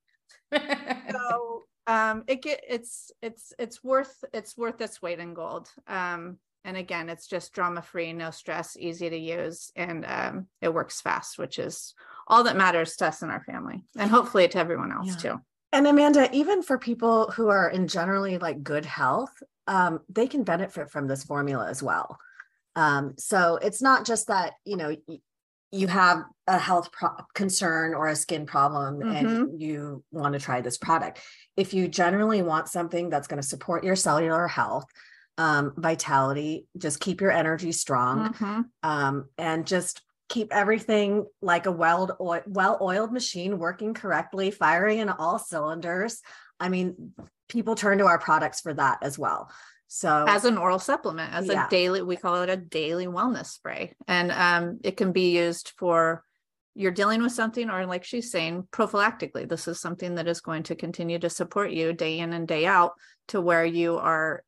[laughs] So um it get it's it's it's worth it's worth its weight in gold. Um and again it's just drama free, no stress, easy to use, and um it works fast, which is all that matters to us and our family, and hopefully to everyone else Yeah. too. And Amanda, even for people who are in generally like good health, um, they can benefit from this formula as well. Um, so it's not just that, you know, you have a health pro- concern or a skin problem and you want to try this product. If you generally want something that's going to support your cellular health, um, vitality, just keep your energy strong Mhm. um, and just keep everything like a well well oiled machine working correctly, firing in all cylinders. I mean, people turn to our products for that as well. So As an oral supplement, as Yeah. a daily, we call it a daily wellness spray, and um, it can be used for you're dealing with something, or like she's saying, prophylactically. This is something that is going to continue to support you day in and day out to where you are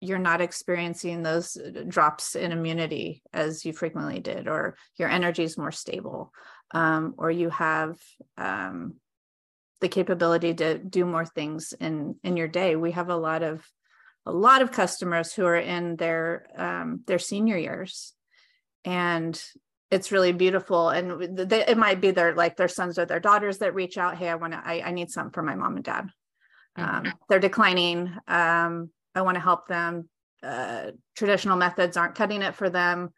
you're not experiencing those uh, drops in immunity as you frequently did or your energy is more stable um, or you have um, the capability to do more things in in your day we have a lot of a lot of customers who are in their um, their senior years and it's really beautiful and they, it might be their like their sons or their daughters that reach out hey i want to I, I need something for my mom and dad um, Mhm. they're declining um, i want to help them uh, traditional methods aren't cutting it for them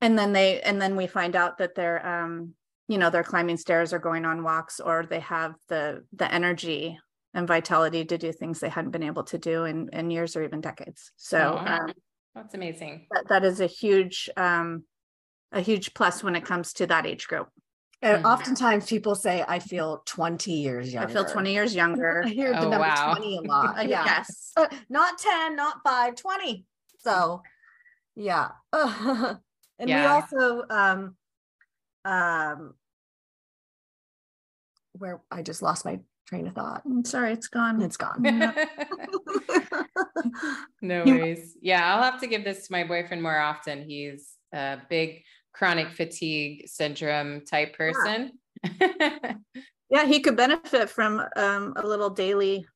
and then they and then we find out that they're um, you know they're climbing stairs or going on walks or they have the the energy and vitality to do things they hadn't been able to do in, in years or even decades so Aw. um, That's amazing. that, that is a huge um, a huge plus when it comes to that age group and Mhm. oftentimes people say, I feel 20 years younger. i feel 20 years [laughs] younger I hear the Oh, number wow. 20 a lot. [laughs] Yeah. yes Uh, not 10, not 5, 20. So yeah. [laughs] and we also um um where I just lost my train of thought. i'm sorry it's gone It's gone. no You- worries. Yeah, I'll have to give this to my boyfriend more often. He's a big chronic fatigue syndrome type person. [laughs] yeah he could benefit from um, a little daily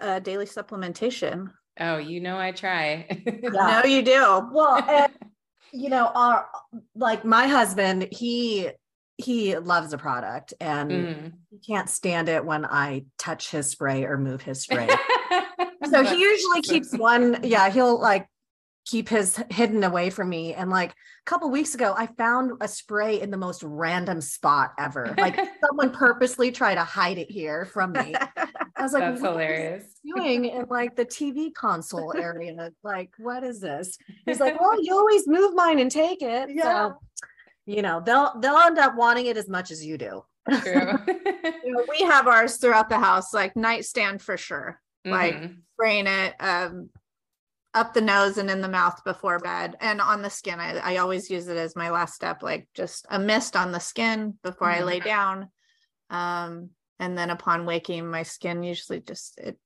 uh, daily supplementation. Oh, you know I try. Yeah. No, you do. Well, and, [laughs] you know, our like my husband, he he loves the product and mm. he can't stand it when I touch his spray or move his spray. [laughs] so he usually keeps one, yeah, he'll like keep his hidden away from me. And like a couple weeks ago, I found a spray in the most random spot ever. Like [laughs] someone purposely tried to hide it here from me. I was like, that's hilarious. doing in like the TV console area? Like, what is this? He's like, [laughs] well, you always move mine and take it. Yeah. So, you know, they'll they'll end up wanting it as much as you do. True. [laughs] you know, we have ours throughout the house, like nightstand for sure. Mm-hmm. Like spraying it, um, up the nose and in the mouth before bed and on the skin. I, I always use it as my last step, like just a mist on the skin before mm-hmm. I lay down. Um, and then upon waking, my skin usually just it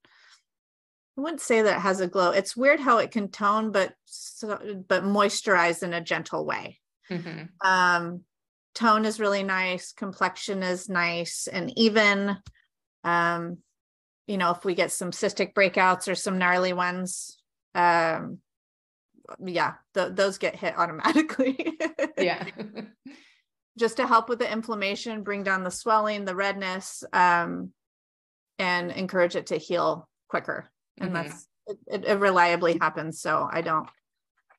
I wouldn't say that it has a glow. It's weird how it can tone, but so, but moisturize in a gentle way. Mm-hmm. Um, tone is really nice. Complexion is nice and even. Um, you know, if we get some cystic breakouts or some gnarly ones, um yeah th- those get hit automatically. Yeah. [laughs] Just to help with the inflammation bring down the swelling the redness um and encourage it to heal quicker. And mm-hmm. that's it, it reliably happens so i don't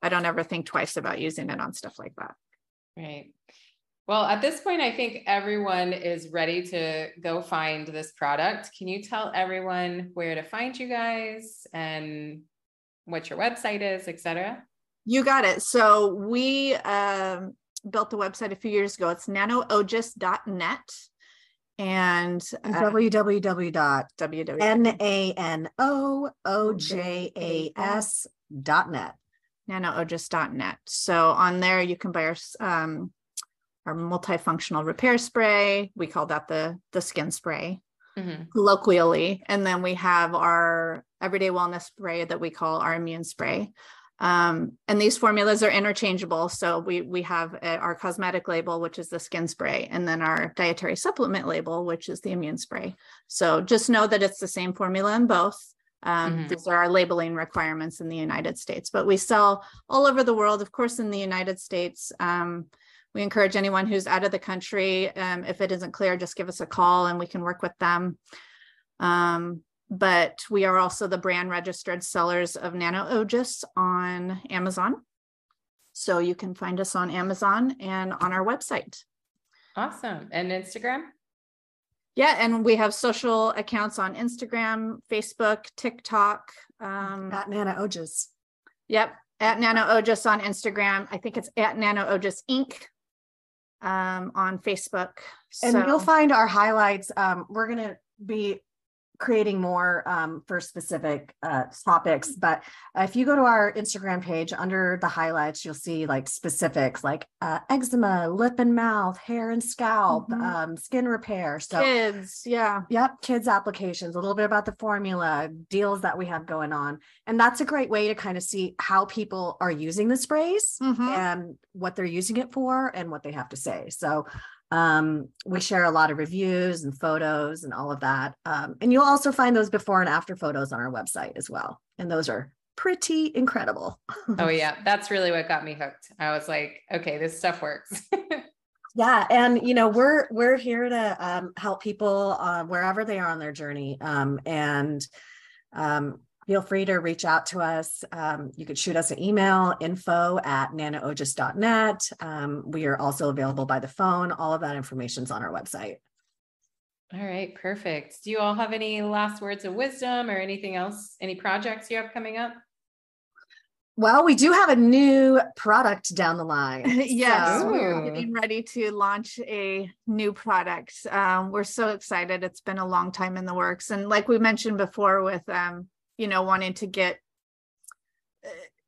i don't ever think twice about using it on stuff like that. Right. Well, at this point, I think everyone is ready to go find this product. Can you tell everyone where to find you guys and what your website is, etc. You got it. So we um, built the website a few years ago. It's nanoojas.net and uh, www.nanoojas.net. Nanoojas.net. So on there, you can buy our um, our multifunctional repair spray. We call that the the skin spray mm-hmm. colloquially, and then we have our everyday wellness spray that we call our immune spray. Um, and these formulas are interchangeable. So we we have a, our cosmetic label, which is the skin spray, and then our dietary supplement label, which is the immune spray. So just know that it's the same formula in both. Um, mm-hmm. These are our labeling requirements in the United States, but we sell all over the world. Of course, in the United States, um, we encourage anyone who's out of the country, um, if it isn't clear, just give us a call and we can work with them. Um, but we are also the brand registered sellers of Nano Ojas on Amazon. So you can find us on Amazon and on our website. Awesome. And Instagram? Yeah, and we have social accounts on Instagram, Facebook, TikTok. Um, at Nano Ojas. Yep, at Nano Ojas on Instagram. I think it's at Nano Ojas Inc. Um, on Facebook. And so. you'll find our highlights. Um, we're going to be creating more um, for specific uh, topics. But if you go to our Instagram page under the highlights, you'll see like specifics like uh, eczema, lip and mouth, hair and scalp, mm-hmm. um, skin repair. So kids, yeah, yep, kids applications, a little bit about the formula, deals that we have going on, and that's a great way to kind of see how people are using the sprays mm-hmm. and what they're using it for and what they have to say. So um, we share a lot of reviews and photos and all of that. Um, and you'll also find those before and after photos on our website as well. And those are pretty incredible. oh [laughs] yeah, that's really what got me hooked. I was like, okay, this stuff works. [laughs] yeah, and you know, we're we're here to um, help people uh, wherever they are on their journey. Um, and um, feel free to reach out to us. Um, you could shoot us an email, info at nanoojas.net. Um, we are also available by the phone. All of that information is on our website. All right, perfect. Do you all have any last words of wisdom or anything else, any projects you have coming up? Well, we do have a new product down the line. [laughs] yes, so. we're getting ready to launch a new product. Um, we're so excited. It's been a long time in the works. And like we mentioned before with um, you know wanting to get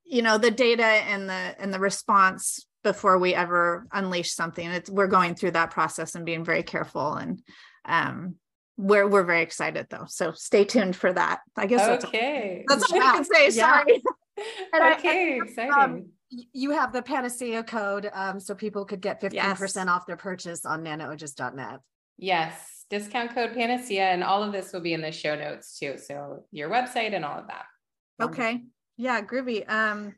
you know the data and the and the response before we ever unleash something. It's we're going through that process and being very careful and um we're we're very excited though. So stay tuned for that. I guess okay. That's, that's all i can say. Sorry. [laughs] And okay. I, exciting. um, you have the panacea code um, so people could get 15% yes. off their purchase on nanoojas.net yes discount code Panacea, and all of this will be in the show notes too. So your website and all of that. Okay. Yeah, groovy. Um,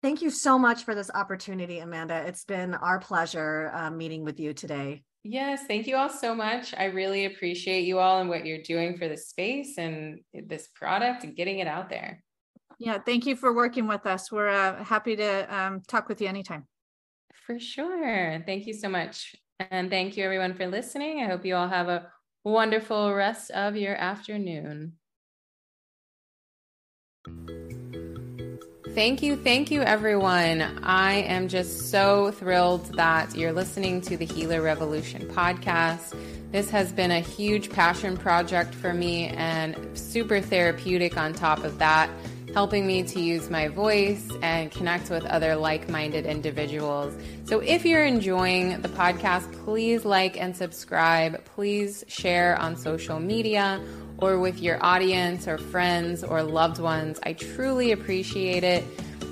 Thank you so much for this opportunity, Amanda. It's been our pleasure uh, meeting with you today. Yes, thank you all so much. I really appreciate you all and what you're doing for the space and this product and getting it out there. Yeah, thank you for working with us. We're uh, happy to um, talk with you anytime. For sure. Thank you so much. And thank you everyone for listening. I hope you all have a wonderful rest of your afternoon. Thank you. Thank you, everyone. I am just so thrilled that you're listening to the Healer Revolution podcast. This has been a huge passion project for me and super therapeutic on top of that helping me to use my voice and connect with other like minded individuals. So, if you're enjoying the podcast, please like and subscribe. Please share on social media or with your audience or friends or loved ones. I truly appreciate it.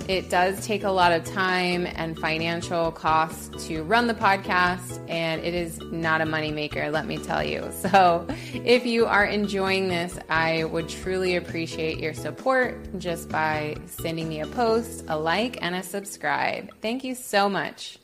It does take a lot of time and financial costs to run the podcast, and it is not a moneymaker, let me tell you. [laughs] So, if you are enjoying this, I would truly appreciate your support just by sending me a post, a like, and a subscribe. Thank you so much.